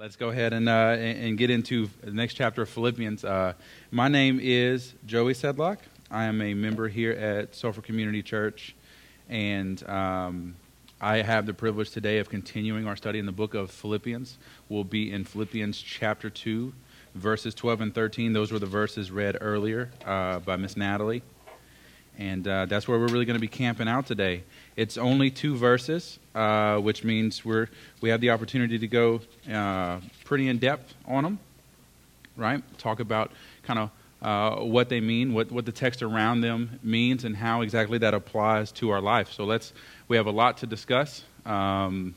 Let's go ahead and, uh, and get into the next chapter of Philippians. Uh, my name is Joey Sedlock. I am a member here at Sulphur Community Church, and um, I have the privilege today of continuing our study in the book of Philippians. We'll be in Philippians chapter 2, verses 12 and 13. Those were the verses read earlier uh, by Miss Natalie. And uh, that's where we're really going to be camping out today. It's only two verses, uh, which means we're, we have the opportunity to go uh, pretty in depth on them, right? Talk about kind of uh, what they mean, what, what the text around them means, and how exactly that applies to our life. So let's, we have a lot to discuss. Um,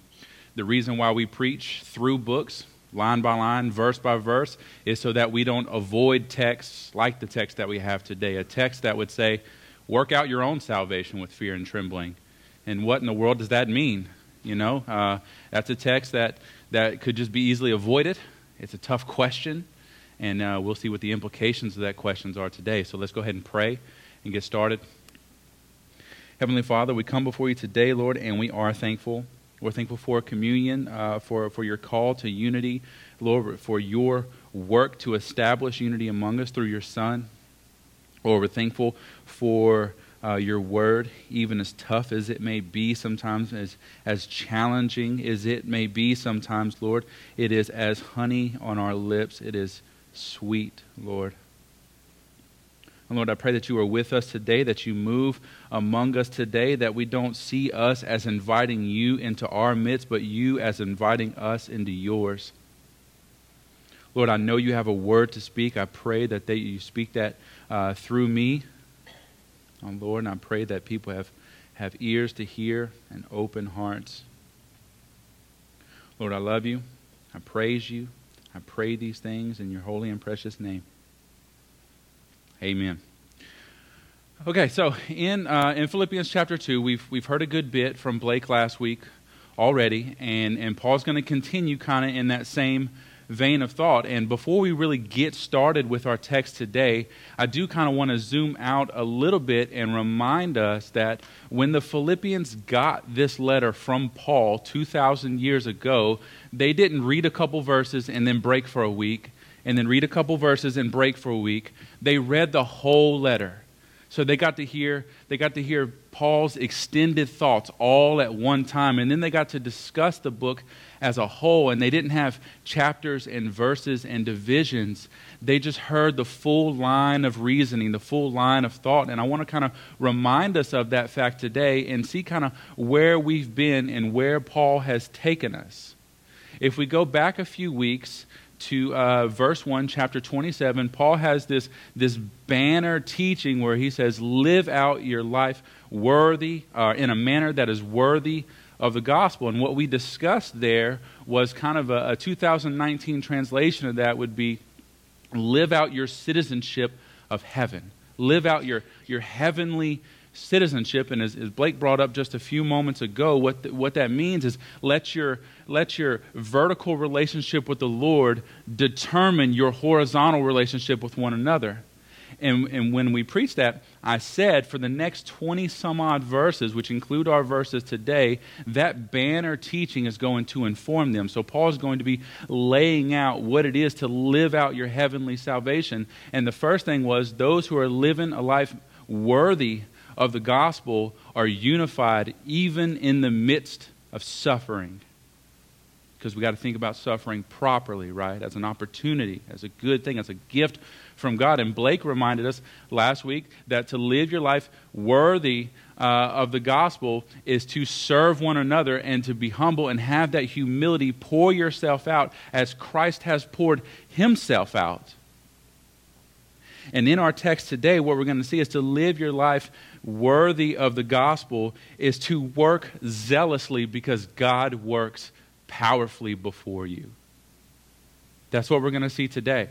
the reason why we preach through books, line by line, verse by verse, is so that we don't avoid texts like the text that we have today. A text that would say, work out your own salvation with fear and trembling. And what in the world does that mean? You know, uh, that's a text that, that could just be easily avoided. It's a tough question, and uh, we'll see what the implications of that questions are today. So let's go ahead and pray and get started. Heavenly Father, we come before you today, Lord, and we are thankful. We're thankful for communion, uh, for, for your call to unity, Lord, for your work to establish unity among us through your Son. Lord, we're thankful for uh, your word, even as tough as it may be sometimes, as, as challenging as it may be sometimes, Lord. It is as honey on our lips. It is sweet, Lord. And Lord, I pray that you are with us today, that you move among us today, that we don't see us as inviting you into our midst, but you as inviting us into yours. Lord, I know you have a word to speak. I pray that you speak that uh, through me, oh, Lord, and I pray that people have, have ears to hear and open hearts. Lord, I love you. I praise you. I pray these things in your holy and precious name. Amen. Okay, so in, uh, in Philippians chapter 2, we've, we've heard a good bit from Blake last week already, and, and Paul's going to continue kind of in that same vein of thought. And before we really get started with our text today, I do kind of want to zoom out a little bit and remind us that when the Philippians got this letter from Paul 2,000 years ago, they didn't read a couple verses and then break for a week, and then read a couple verses and break for a week. They read the whole letter. So they got to hear they got to hear Paul's extended thoughts all at one time and then they got to discuss the book as a whole, and they didn't have chapters and verses and divisions. They just heard the full line of reasoning, the full line of thought. And I want to kind of remind us of that fact today and see kind of where we've been and where Paul has taken us. If we go back a few weeks, to uh, verse 1, chapter 27, Paul has this, this banner teaching where he says, Live out your life worthy, uh, in a manner that is worthy of the gospel. And what we discussed there was kind of a, a 2019 translation of that would be live out your citizenship of heaven. Live out your, your heavenly citizenship. And as, as, Blake brought up just a few moments ago, what, the, what that means is let your, let your vertical relationship with the Lord determine your horizontal relationship with one another. And, and when we preached that, I said for the next 20 some odd verses, which include our verses today, that banner teaching is going to inform them. So Paul is going to be laying out what it is to live out your heavenly salvation. And the first thing was those who are living a life worthy of the gospel are unified even in the midst of suffering because we got to think about suffering properly, right? As an opportunity, as a good thing, as a gift from God. And Blake reminded us last week that to live your life worthy uh, of the gospel is to serve one another and to be humble and have that humility. Pour yourself out as Christ has poured himself out. And in our text today, what we're going to see is to live your life worthy of the gospel is to work zealously because God works powerfully before you. That's what we're going to see today.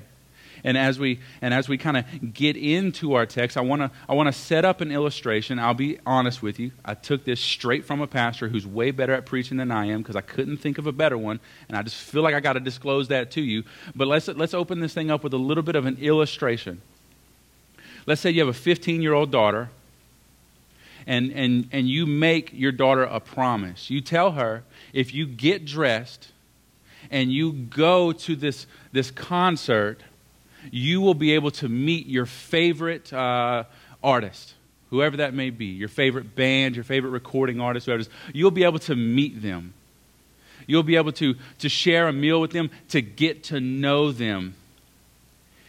And as we and as we kind of get into our text, I want to I want to set up an illustration. I'll be honest with you. I took this straight from a pastor who's way better at preaching than I am because I couldn't think of a better one, and I just feel like I got to disclose that to you. But let's let's open this thing up with a little bit of an illustration. Let's say you have a 15-year-old daughter and and and you make your daughter a promise. You tell her if you get dressed and you go to this, this concert, you will be able to meet your favorite uh, artist, whoever that may be, your favorite band, your favorite recording artist, whoever it is. You'll be able to meet them. You'll be able to, to share a meal with them, to get to know them.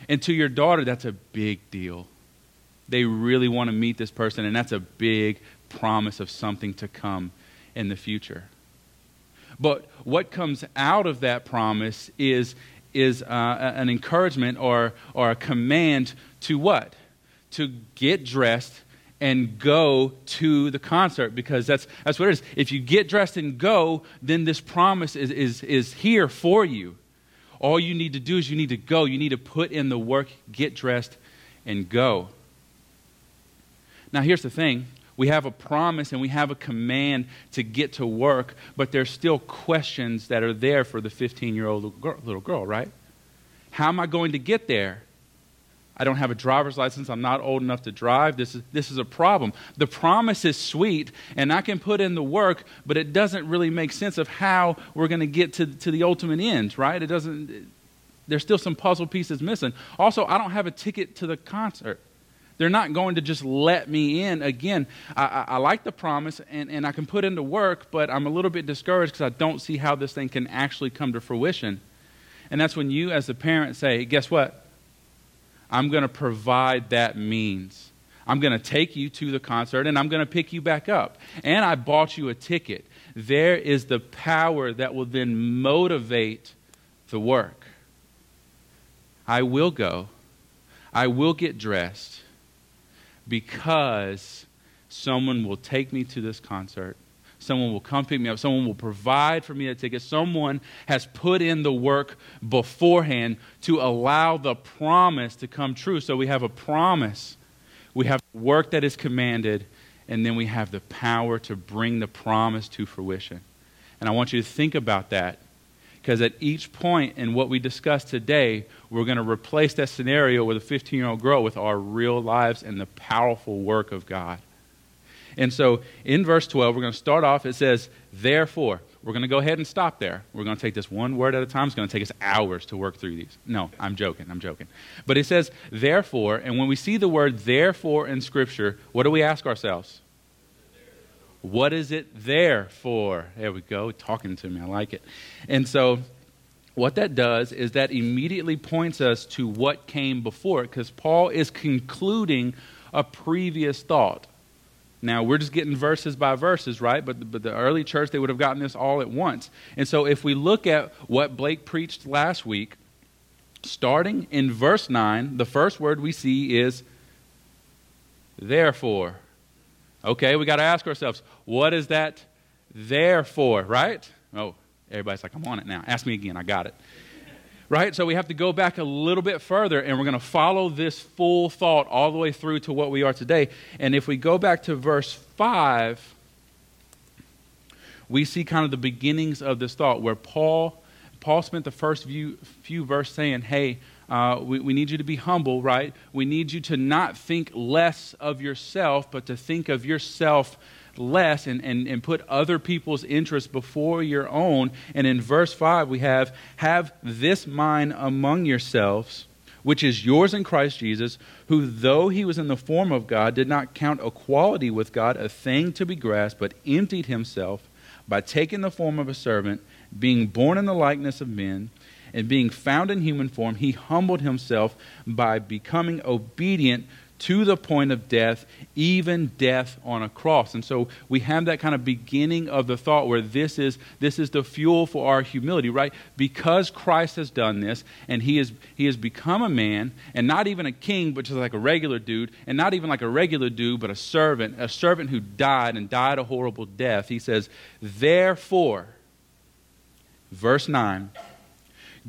And to your daughter, that's a big deal. They really want to meet this person, and that's a big promise of something to come in the future. But what comes out of that promise is, is uh, an encouragement or, or a command to what? To get dressed and go to the concert because that's, that's what it is. If you get dressed and go, then this promise is, is, is here for you. All you need to do is you need to go. You need to put in the work, get dressed, and go. Now, here's the thing we have a promise and we have a command to get to work, but there's still questions that are there for the 15 year old little girl, right? How am I going to get there? I don't have a driver's license. I'm not old enough to drive. This is, this is a problem. The promise is sweet, and I can put in the work, but it doesn't really make sense of how we're going to get to, to the ultimate end, right? It doesn't, there's still some puzzle pieces missing. Also, I don't have a ticket to the concert. They're not going to just let me in. Again, I, I, I like the promise and, and I can put into work, but I'm a little bit discouraged because I don't see how this thing can actually come to fruition. And that's when you, as a parent, say, Guess what? I'm going to provide that means. I'm going to take you to the concert and I'm going to pick you back up. And I bought you a ticket. There is the power that will then motivate the work. I will go. I will get dressed because someone will take me to this concert. Someone will come pick me up. Someone will provide for me a ticket. Someone has put in the work beforehand to allow the promise to come true. So we have a promise, we have work that is commanded, and then we have the power to bring the promise to fruition. And I want you to think about that because at each point in what we discussed today, we're going to replace that scenario with a 15 year old girl with our real lives and the powerful work of God. And so in verse 12, we're going to start off. It says, Therefore, we're going to go ahead and stop there. We're going to take this one word at a time. It's going to take us hours to work through these. No, I'm joking. I'm joking. But it says, Therefore, and when we see the word therefore in Scripture, what do we ask ourselves? What is it there for? There we go, talking to me. I like it. And so, what that does is that immediately points us to what came before it, because Paul is concluding a previous thought. Now, we're just getting verses by verses, right? But, but the early church, they would have gotten this all at once. And so, if we look at what Blake preached last week, starting in verse 9, the first word we see is therefore. Okay, we got to ask ourselves, what is that there for, right? Oh, everybody's like, I'm on it now. Ask me again, I got it. Right? So we have to go back a little bit further and we're going to follow this full thought all the way through to what we are today. And if we go back to verse 5, we see kind of the beginnings of this thought where Paul Paul spent the first few, few verses saying, Hey, uh, we, we need you to be humble, right? We need you to not think less of yourself, but to think of yourself less and, and, and put other people's interests before your own. And in verse 5, we have, Have this mind among yourselves, which is yours in Christ Jesus, who, though he was in the form of God, did not count equality with God a thing to be grasped, but emptied himself by taking the form of a servant, being born in the likeness of men and being found in human form, he humbled himself by becoming obedient to the point of death, even death on a cross. And so we have that kind of beginning of the thought where this is this is the fuel for our humility, right? Because Christ has done this and he is he has become a man and not even a king, but just like a regular dude, and not even like a regular dude, but a servant, a servant who died and died a horrible death. He says, "Therefore, verse 9,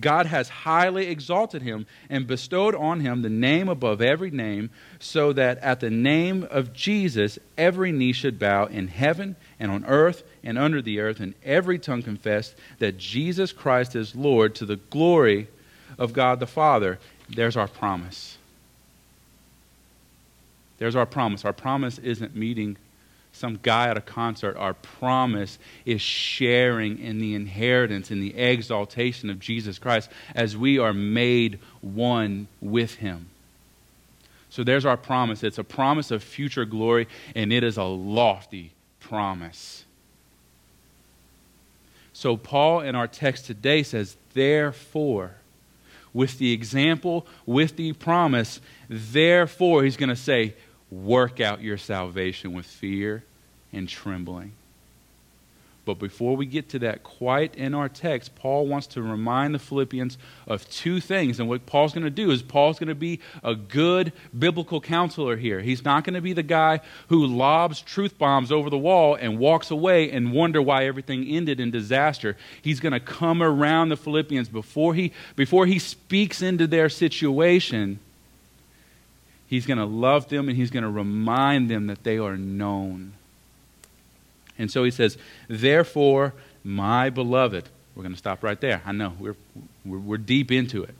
God has highly exalted him and bestowed on him the name above every name, so that at the name of Jesus every knee should bow in heaven and on earth and under the earth, and every tongue confess that Jesus Christ is Lord to the glory of God the Father. There's our promise. There's our promise. Our promise isn't meeting some guy at a concert. Our promise is sharing in the inheritance and the exaltation of Jesus Christ as we are made one with him. So there's our promise. It's a promise of future glory, and it is a lofty promise. So, Paul in our text today says, Therefore, with the example, with the promise, therefore, he's going to say, Work out your salvation with fear and trembling. But before we get to that quite in our text, Paul wants to remind the Philippians of two things. And what Paul's going to do is Paul's going to be a good biblical counselor here. He's not going to be the guy who lobs truth bombs over the wall and walks away and wonder why everything ended in disaster. He's going to come around the Philippians before he before he speaks into their situation. He's going to love them and he's going to remind them that they are known. And so he says, Therefore, my beloved, we're going to stop right there. I know, we're, we're, we're, deep into it.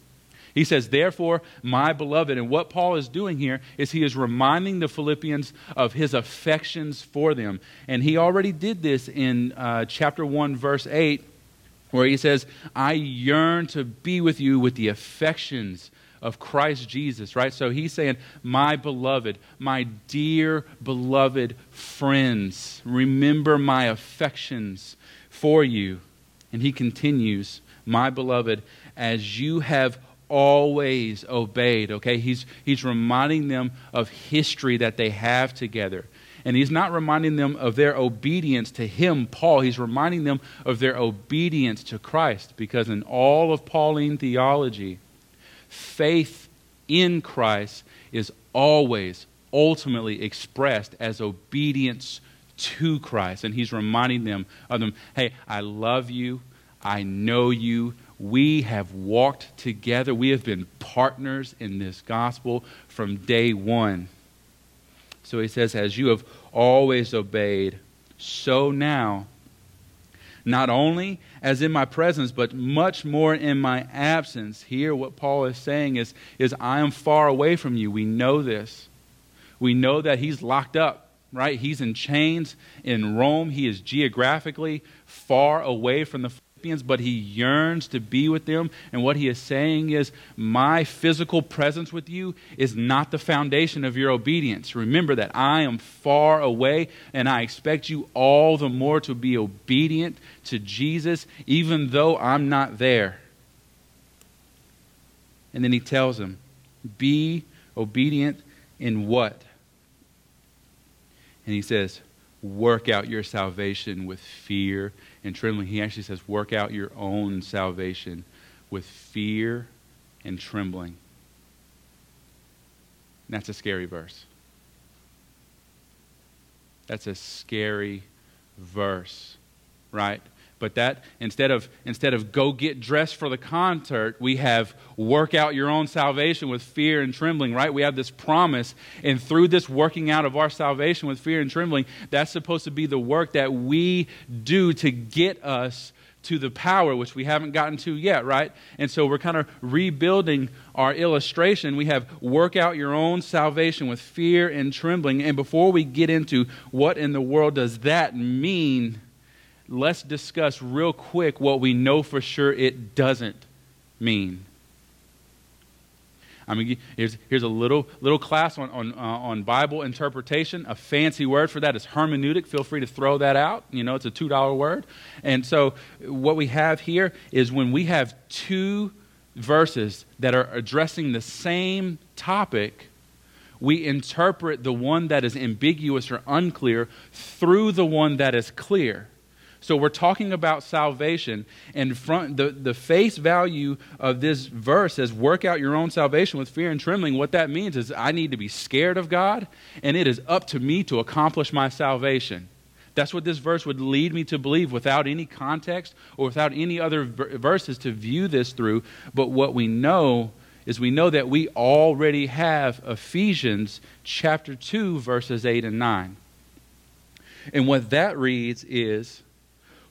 He says, Therefore, my beloved. And what Paul is doing here is he is reminding the Philippians of his affections for them. And he already did this in uh, chapter 1, verse 8, where he says, I yearn to be with you with the affections of Christ Jesus, right? So he's saying, My beloved, my dear beloved friends, remember my affections for you. And he continues, My beloved, as you have always obeyed, okay? He's, he's reminding them of history that they have together. And he's not reminding them of their obedience to him, Paul. He's reminding them of their obedience to Christ. Because in all of Pauline theology, faith in Christ is always ultimately expressed as obedience to Christ. And he's reminding them of them, hey, I love you. I know you. We have walked together. We have been partners in this gospel from day one. So he says, as you have always obeyed, so now not only as in my presence, but much more in my absence. Here, what Paul is saying is, is I am far away from you. We know this. We know that he's locked up, right? He's in chains in Rome. He is geographically far away from the Philippians, but he yearns to be with them. And what he is saying is, My physical presence with you is not the foundation of your obedience. Remember that I am far away, and I expect you all the more to be obedient to Jesus, even though I'm not there. And then he tells them, Be obedient in what? And he says, Work out your salvation with fear and trembling. He actually says, work out your own salvation with fear and trembling. And that's a scary verse. That's a scary verse, right? But that instead of instead of go get dressed for the concert, we have work out your own salvation with fear and trembling, right? We have this promise, and through this working out of our salvation with fear and trembling, that's supposed to be the work that we do to get us to the power, which we haven't gotten to yet, right? And so we're kind of rebuilding our illustration. We have work out your own salvation with fear and trembling. And before we get into what in the world does that mean, let's discuss real quick what we know for sure it doesn't mean. I mean, here's, here's a little, little class on, on, uh, on Bible interpretation. A fancy word for that is hermeneutic. Feel free to throw that out. You know, it's a $2 word. And so, what we have here is when we have two verses that are addressing the same topic, we interpret the one that is ambiguous or unclear through the one that is clear. So we're talking about salvation, and front, the, the face value of this verse says, Work out your own salvation with fear and trembling. What that means is I need to be scared of God, and it is up to me to accomplish my salvation. That's what this verse would lead me to believe without any context or without any other verses to view this through. But what we know is we know that we already have Ephesians chapter 2, verses 8 and 9. And what that reads is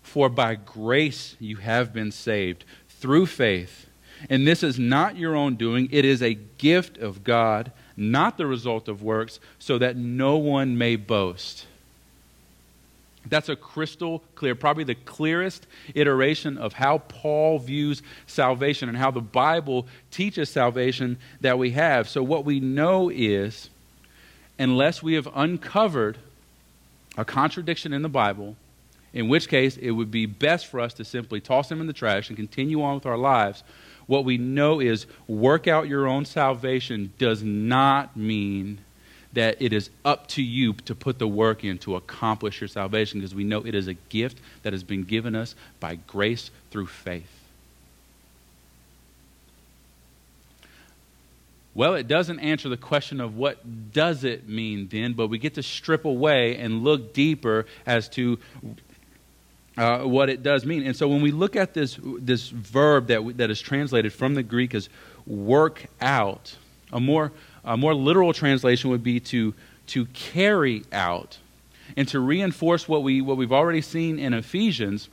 for by grace you have been saved through faith. And this is not your own doing, it is a gift of God, not the result of works, so that no one may boast. That's a crystal clear, probably the clearest iteration of how Paul views salvation and how the Bible teaches salvation that we have. So, what we know is, unless we have uncovered a contradiction in the Bible, in which case it would be best for us to simply toss them in the trash and continue on with our lives. What we know is work out your own salvation does not mean that it is up to you to put the work in to accomplish your salvation because we know it is a gift that has been given us by grace through faith. Well, it doesn't answer the question of what does it mean then, but we get to strip away and look deeper as to uh, what it does mean. And so when we look at this, this verb that, that is translated from the Greek as work out, a more, a more literal translation would be to, to carry out. And to reinforce what, we, what we've already seen in Ephesians,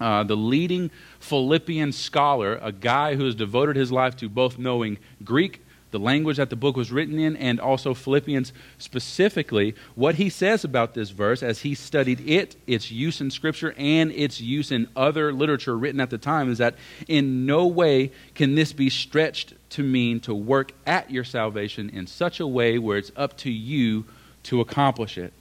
uh, the leading Philippian scholar, a guy who has devoted his life to both knowing Greek the language that the book was written in, and also Philippians specifically, what he says about this verse as he studied it, its use in Scripture, and its use in other literature written at the time is that in no way can this be stretched to mean to work at your salvation in such a way where it's up to you to accomplish it.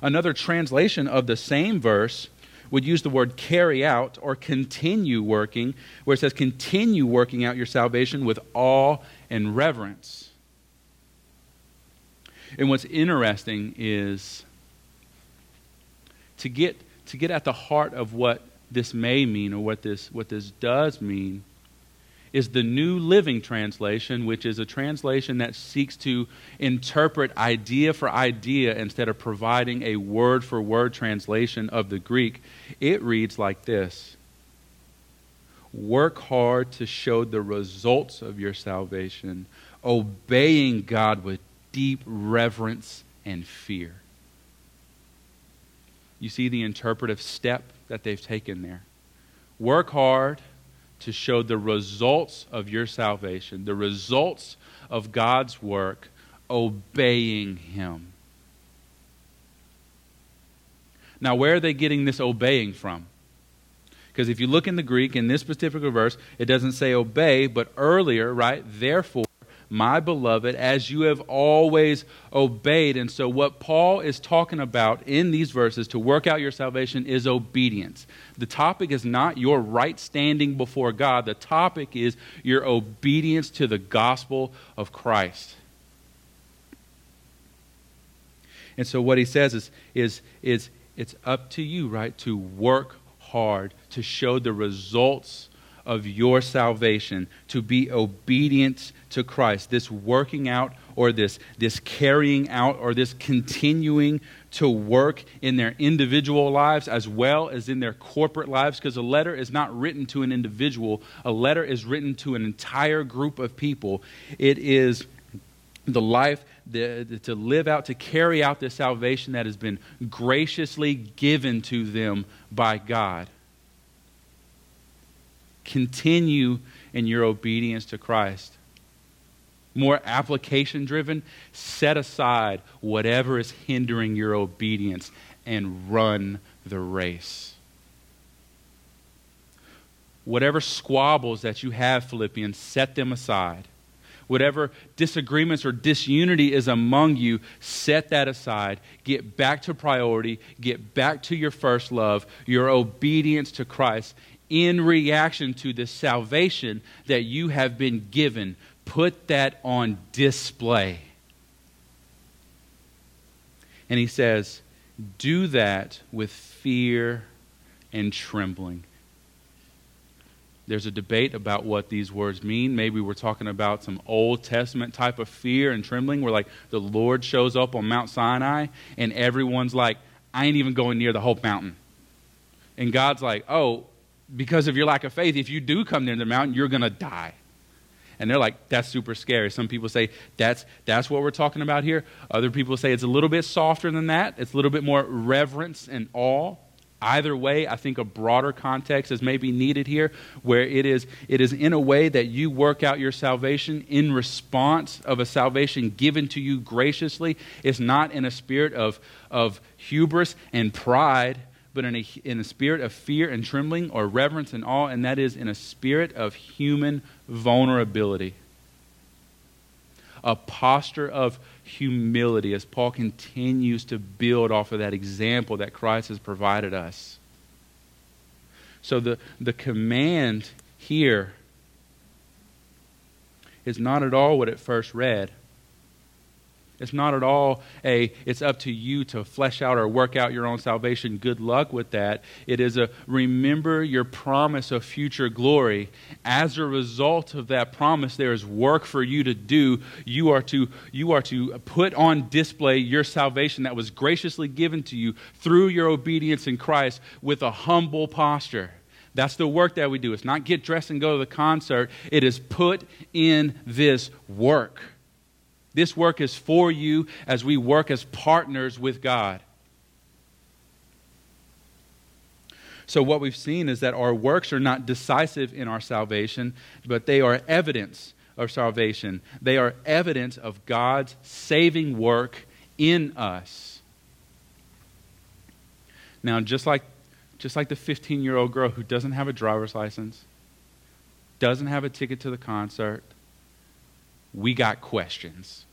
Another translation of the same verse would use the word carry out or continue working, where it says continue working out your salvation with awe and reverence. And what's interesting is to get, to get at the heart of what this may mean or what this, what this does mean is the New Living Translation, which is a translation that seeks to interpret idea for idea instead of providing a word for word translation of the Greek. It reads like this Work hard to show the results of your salvation, obeying God with deep reverence and fear. You see the interpretive step that they've taken there. Work hard to show the results of your salvation, the results of God's work, obeying Him. Now, where are they getting this obeying from? Because if you look in the Greek, in this particular verse, it doesn't say obey, but earlier, right? Therefore, my beloved, as you have always obeyed. And so, what Paul is talking about in these verses to work out your salvation is obedience. The topic is not your right standing before God, the topic is your obedience to the gospel of Christ. And so, what he says is, is, is it's up to you, right, to work hard to show the results of your salvation, to be obedient to Christ. This working out or this, this carrying out or this continuing to work in their individual lives as well as in their corporate lives because a letter is not written to an individual, a letter is written to an entire group of people. It is the life the, the, to live out, to carry out the salvation that has been graciously given to them by God continue in your obedience to Christ. More application driven, set aside whatever is hindering your obedience and run the race. Whatever squabbles that you have, Philippians, set them aside. Whatever disagreements or disunity is among you, set that aside. Get back to priority. Get back to your first love, your obedience to Christ in reaction to the salvation that you have been given. Put that on display. And he says, do that with fear and trembling. There's a debate about what these words mean. Maybe we're talking about some Old Testament type of fear and trembling where, like, the Lord shows up on Mount Sinai and everyone's like, I ain't even going near the whole mountain. And God's like, oh, because of your lack of faith, if you do come near the mountain, you're going to die. And they're like, that's super scary. Some people say that's, that's what we're talking about here. Other people say it's a little bit softer than that. It's a little bit more reverence and awe. Either way, I think a broader context is maybe needed here, where it is, it is in a way that you work out your salvation in response of a salvation given to you graciously. It's not in a spirit of, of hubris and pride, but in a, in a spirit of fear and trembling or reverence and awe, and that is in a spirit of human vulnerability. A posture of humility as Paul continues to build off of that example that Christ has provided us. So the, the command here is not at all what it first read. It's not at all a, it's up to you to flesh out or work out your own salvation. Good luck with that. It is a remember your promise of future glory. As a result of that promise, there is work for you to do. You are to, you are to put on display your salvation that was graciously given to you through your obedience in Christ with a humble posture. That's the work that we do. It's not get dressed and go to the concert, it is put in this work. This work is for you as we work as partners with God. So, what we've seen is that our works are not decisive in our salvation, but they are evidence of salvation. They are evidence of God's saving work in us. Now, just like, just like the 15 year old girl who doesn't have a driver's license, doesn't have a ticket to the concert, we got questions.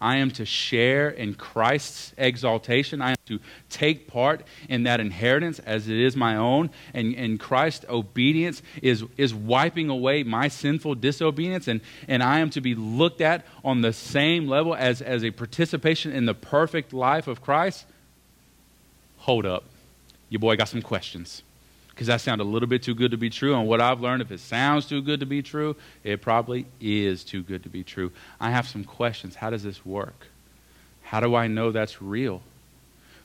I am to share in Christ's exaltation. I am to take part in that inheritance as it is my own. And, and Christ's obedience is, is wiping away my sinful disobedience. And, and I am to be looked at on the same level as, as a participation in the perfect life of Christ. Hold up. Your boy got some questions because that sounds a little bit too good to be true. And what I've learned, if it sounds too good to be true, it probably is too good to be true. I have some questions. How does this work? How do I know that's real?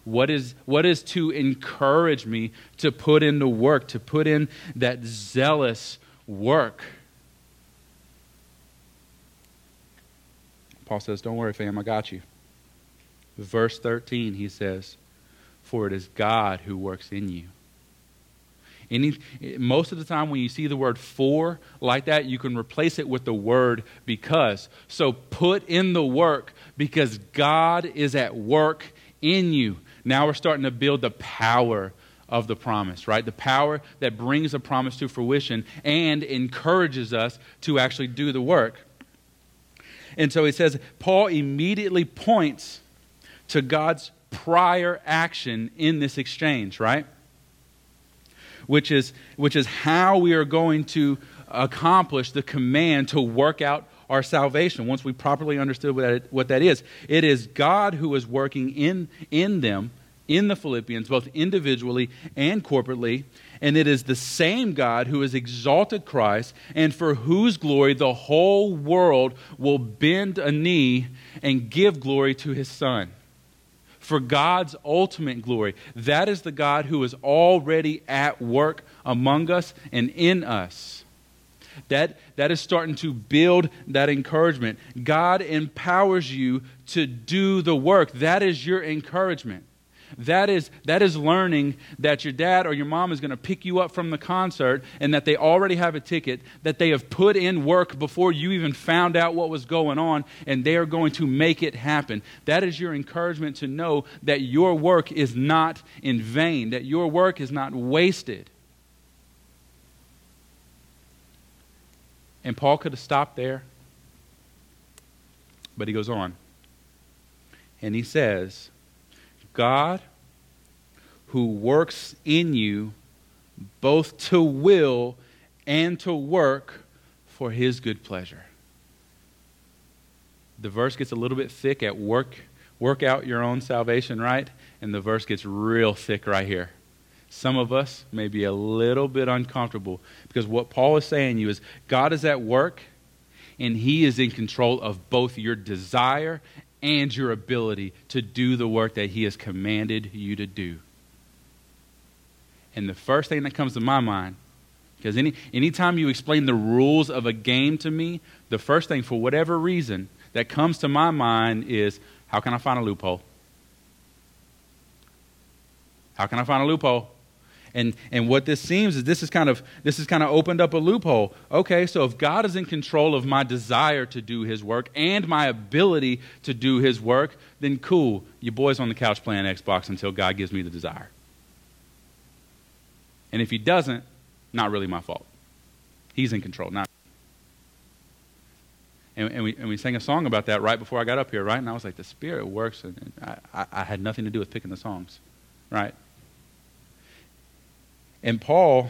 What is, what is to encourage me to put in the work, to put in that zealous work? Paul says, Don't worry, fam, I got you. Verse 13, he says, For it is God who works in you any, most of the time, when you see the word for like that, you can replace it with the word because. So put in the work because God is at work in you. Now we're starting to build the power of the promise, right? The power that brings a promise to fruition and encourages us to actually do the work. And so he says, Paul immediately points to God's prior action in this exchange, right? Which is, which is how we are going to accomplish the command to work out our salvation once we properly understood what that, what that is. It is God who is working in, in them, in the Philippians, both individually and corporately. And it is the same God who has exalted Christ and for whose glory the whole world will bend a knee and give glory to his Son for God's ultimate glory. That is the God who is already at work among us and in us. That, that is starting to build that encouragement. God empowers you to do the work. That is your encouragement. That is, that is learning that your dad or your mom is going to pick you up from the concert and that they already have a ticket, that they have put in work before you even found out what was going on, and they are going to make it happen. That is your encouragement to know that your work is not in vain, that your work is not wasted. And Paul could have stopped there, but he goes on. And he says, God who works in you both to will and to work for his good pleasure. The verse gets a little bit thick at work work out your own salvation, right? And the verse gets real thick right here. Some of us may be a little bit uncomfortable because what Paul is saying to you is God is at work and he is in control of both your desire and your ability to do the work that He has commanded you to do. And the first thing that comes to my mind, because any anytime you explain the rules of a game to me, the first thing, for whatever reason, that comes to my mind is how can I find a loophole? How can I find a loophole? And, and what this seems is this is kind of this has kind of opened up a loophole. Okay, so if God is in control of my desire to do his work and my ability to do his work, then cool. You boys on the couch playing Xbox until God gives me the desire. And if he doesn't, not really my fault. He's in control, not and, and, we, and we sang a song about that right before I got up here, right? And I was like, the Spirit works. And, I, I, I had nothing to do with picking the songs, right? And Paul,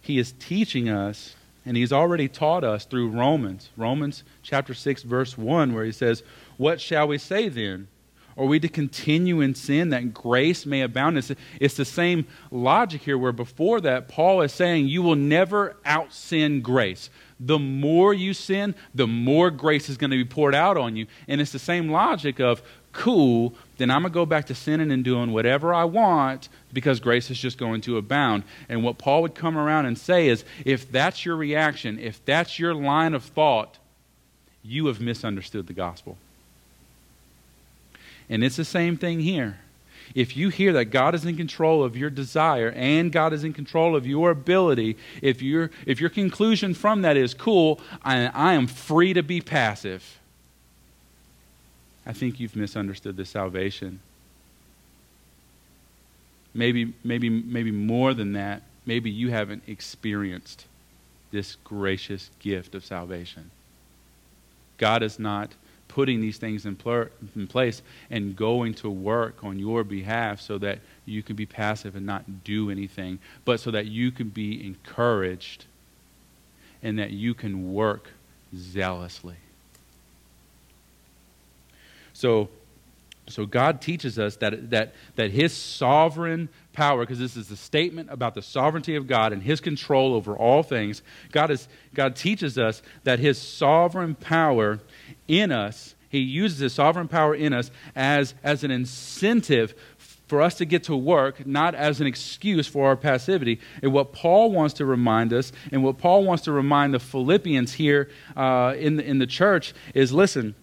he is teaching us, and he's already taught us through Romans, Romans chapter 6, verse 1, where he says, What shall we say then? Are we to continue in sin that grace may abound? It's, it's the same logic here, where before that, Paul is saying, You will never out sin grace. The more you sin, the more grace is going to be poured out on you. And it's the same logic of, cool, then I'm going to go back to sinning and doing whatever I want because grace is just going to abound. And what Paul would come around and say is if that's your reaction, if that's your line of thought, you have misunderstood the gospel. And it's the same thing here. If you hear that God is in control of your desire and God is in control of your ability, if, your if your conclusion from that is, cool, I, I am free to be passive, I think you've misunderstood the salvation. Maybe, maybe, maybe more than that, maybe you haven't experienced this gracious gift of salvation. God is not putting these things in, in, place and going to work on your behalf so that you can be passive and not do anything, but so that you can be encouraged and that you can work zealously. So, so God teaches us that, that, that His sovereign power, because this is a statement about the sovereignty of God and His control over all things, God, is, God teaches us that His sovereign power in us, He uses His sovereign power in us as, as an incentive for us to get to work, not as an excuse for our passivity. And what Paul wants to remind us, and what Paul wants to remind the Philippians here uh, in, the, in the church, is listen,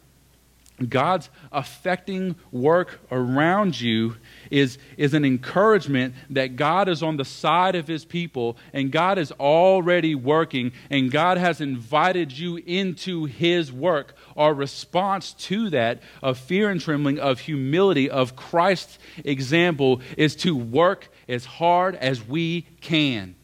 God's affecting work around you is, is an encouragement that God is on the side of his people and God is already working and God has invited you into his work. Our response to that of fear and trembling, of humility, of Christ's example is to work as hard as we can.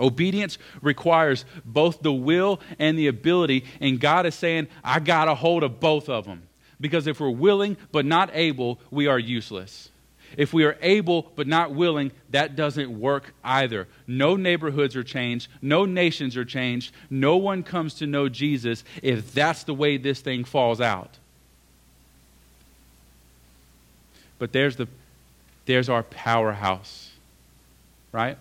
Obedience requires both the will and the ability, and God is saying, I got a hold of both of them. Because if we're willing but not able, we are useless. If we are able but not willing, that doesn't work either. No neighborhoods are changed, no nations are changed, no one comes to know Jesus if that's the way this thing falls out. But there's the there's our powerhouse. Right?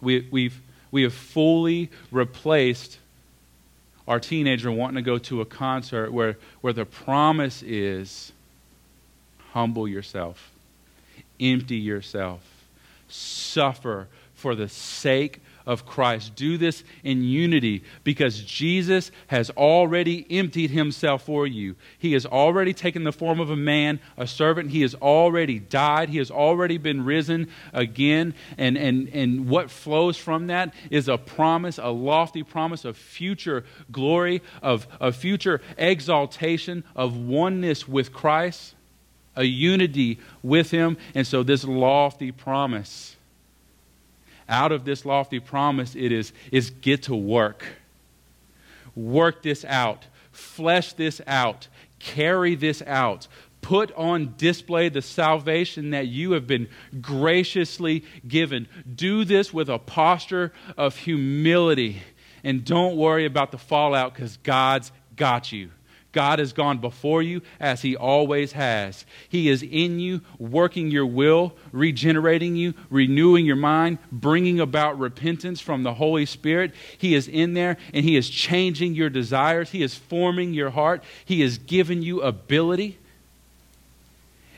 We, we've, we have fully replaced our teenager wanting to go to a concert where, where the promise is humble yourself, empty yourself, suffer for the sake of Christ. Do this in unity because Jesus has already emptied himself for you. He has already taken the form of a man, a servant. He has already died. He has already been risen again. And, and, and what flows from that is a promise, a lofty promise of future glory, of, of future exaltation, of oneness with Christ, a unity with Him. And so, this lofty promise out of this lofty promise it is, is get to work. Work this out. Flesh this out. Carry this out. Put on display the salvation that you have been graciously given. Do this with a posture of humility. And don't worry about the fallout because God's got you. God has gone before you as He always has. He is in you, working your will, regenerating you, renewing your mind, bringing about repentance from the Holy Spirit. He is in there and He is changing your desires. He is forming your heart. He has given you ability.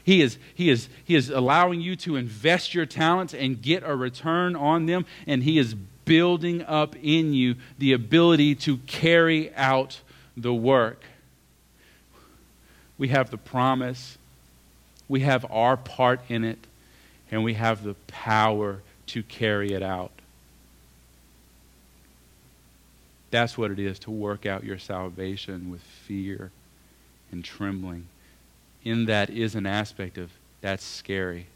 He is, he, is, he is allowing you to invest your talents and get a return on them, and He is building up in you the ability to carry out the work we have the promise We have our part in it, and we have the power to carry it out. That's what it is to work out your salvation with fear and trembling. In that is an aspect of that's scary.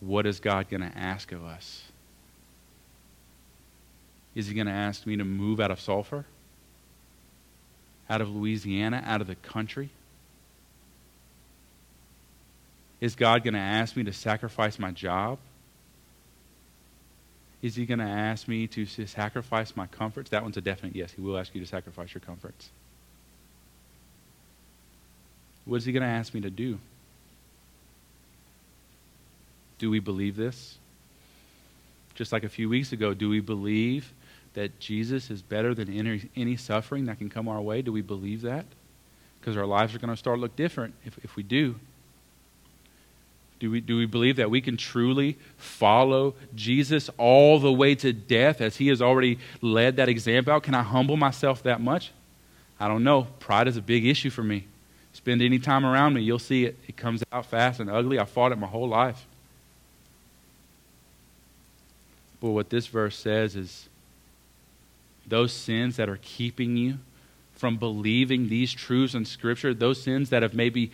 What is God going to ask of us? Is He going to ask me to move out of Sulphur? Out of Louisiana? Out of the country? Is God going to ask me to sacrifice my job? Is he going to ask me to sacrifice my comforts? That one's a definite yes. He will ask you to sacrifice your comforts. What is he going to ask me to do? Do we believe this? Just like a few weeks ago, do we believe that Jesus is better than any, any suffering that can come our way? Do we believe that? Because our lives are going to start to look different if, if we do. Do we, do we believe that we can truly follow Jesus all the way to death as he has already led that example out? Can I humble myself that much? I don't know. Pride is a big issue for me. Spend any time around me, you'll see it. It comes out fast and ugly. I fought it my whole life. But what this verse says is those sins that are keeping you from believing these truths in Scripture, those sins that have maybe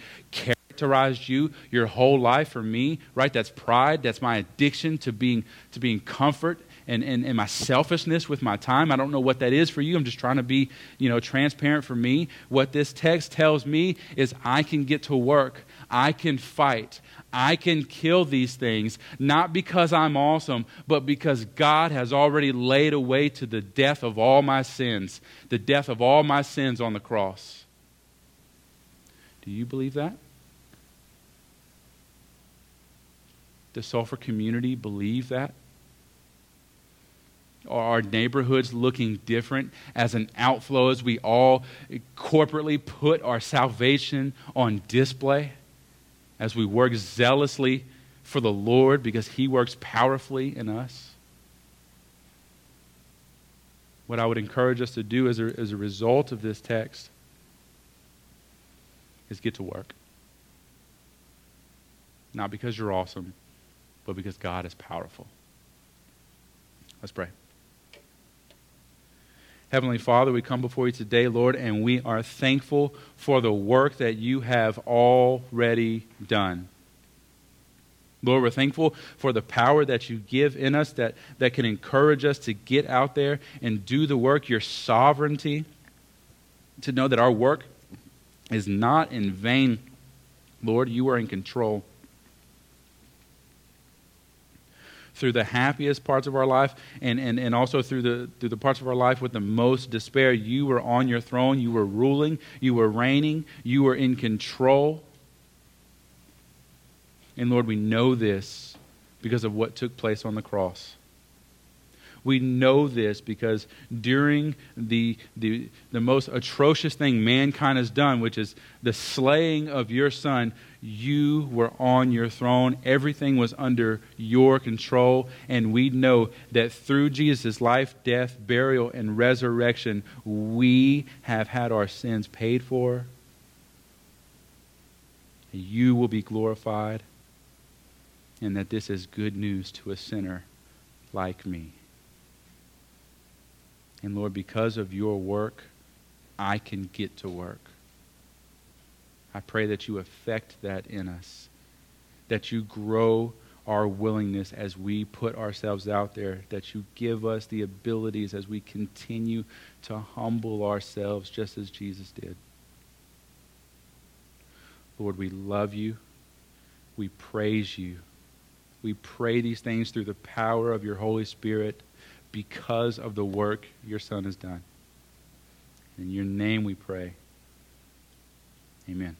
characterized you your whole life for me, right? That's pride. That's my addiction to being, to being comfort and, and, and my selfishness with my time. I don't know what that is for you. I'm just trying to be, you know, transparent for me. What this text tells me is I can get to work. I can fight. I can kill these things, not because I'm awesome, but because God has already laid away to the death of all my sins, the death of all my sins on the cross. Do you believe that? Does Sulphur community believe that? Are our neighborhoods looking different as an outflow as we all corporately put our salvation on display? As we work zealously for the Lord because He works powerfully in us? What I would encourage us to do as a, as a result of this text is get to work. Not because you're awesome but because God is powerful. Let's pray. Heavenly Father, we come before you today, Lord, and we are thankful for the work that you have already done. Lord, we're thankful for the power that you give in us that, that can encourage us to get out there and do the work, your sovereignty, to know that our work is not in vain. Lord, you are in control. Through the happiest parts of our life and, and, and also through the, through the parts of our life with the most despair. You were on your throne. You were ruling. You were reigning. You were in control. And Lord, we know this because of what took place on the cross. We know this because during the, the, the most atrocious thing mankind has done, which is the slaying of your son, you were on your throne. Everything was under your control. And we know that through Jesus' life, death, burial, and resurrection, we have had our sins paid for. You will be glorified. And that this is good news to a sinner like me. And Lord, because of your work, I can get to work. I pray that you affect that in us, that you grow our willingness as we put ourselves out there, that you give us the abilities as we continue to humble ourselves just as Jesus did. Lord, we love you. We praise you. We pray these things through the power of your Holy Spirit because of the work your Son has done. In your name we pray. Amen.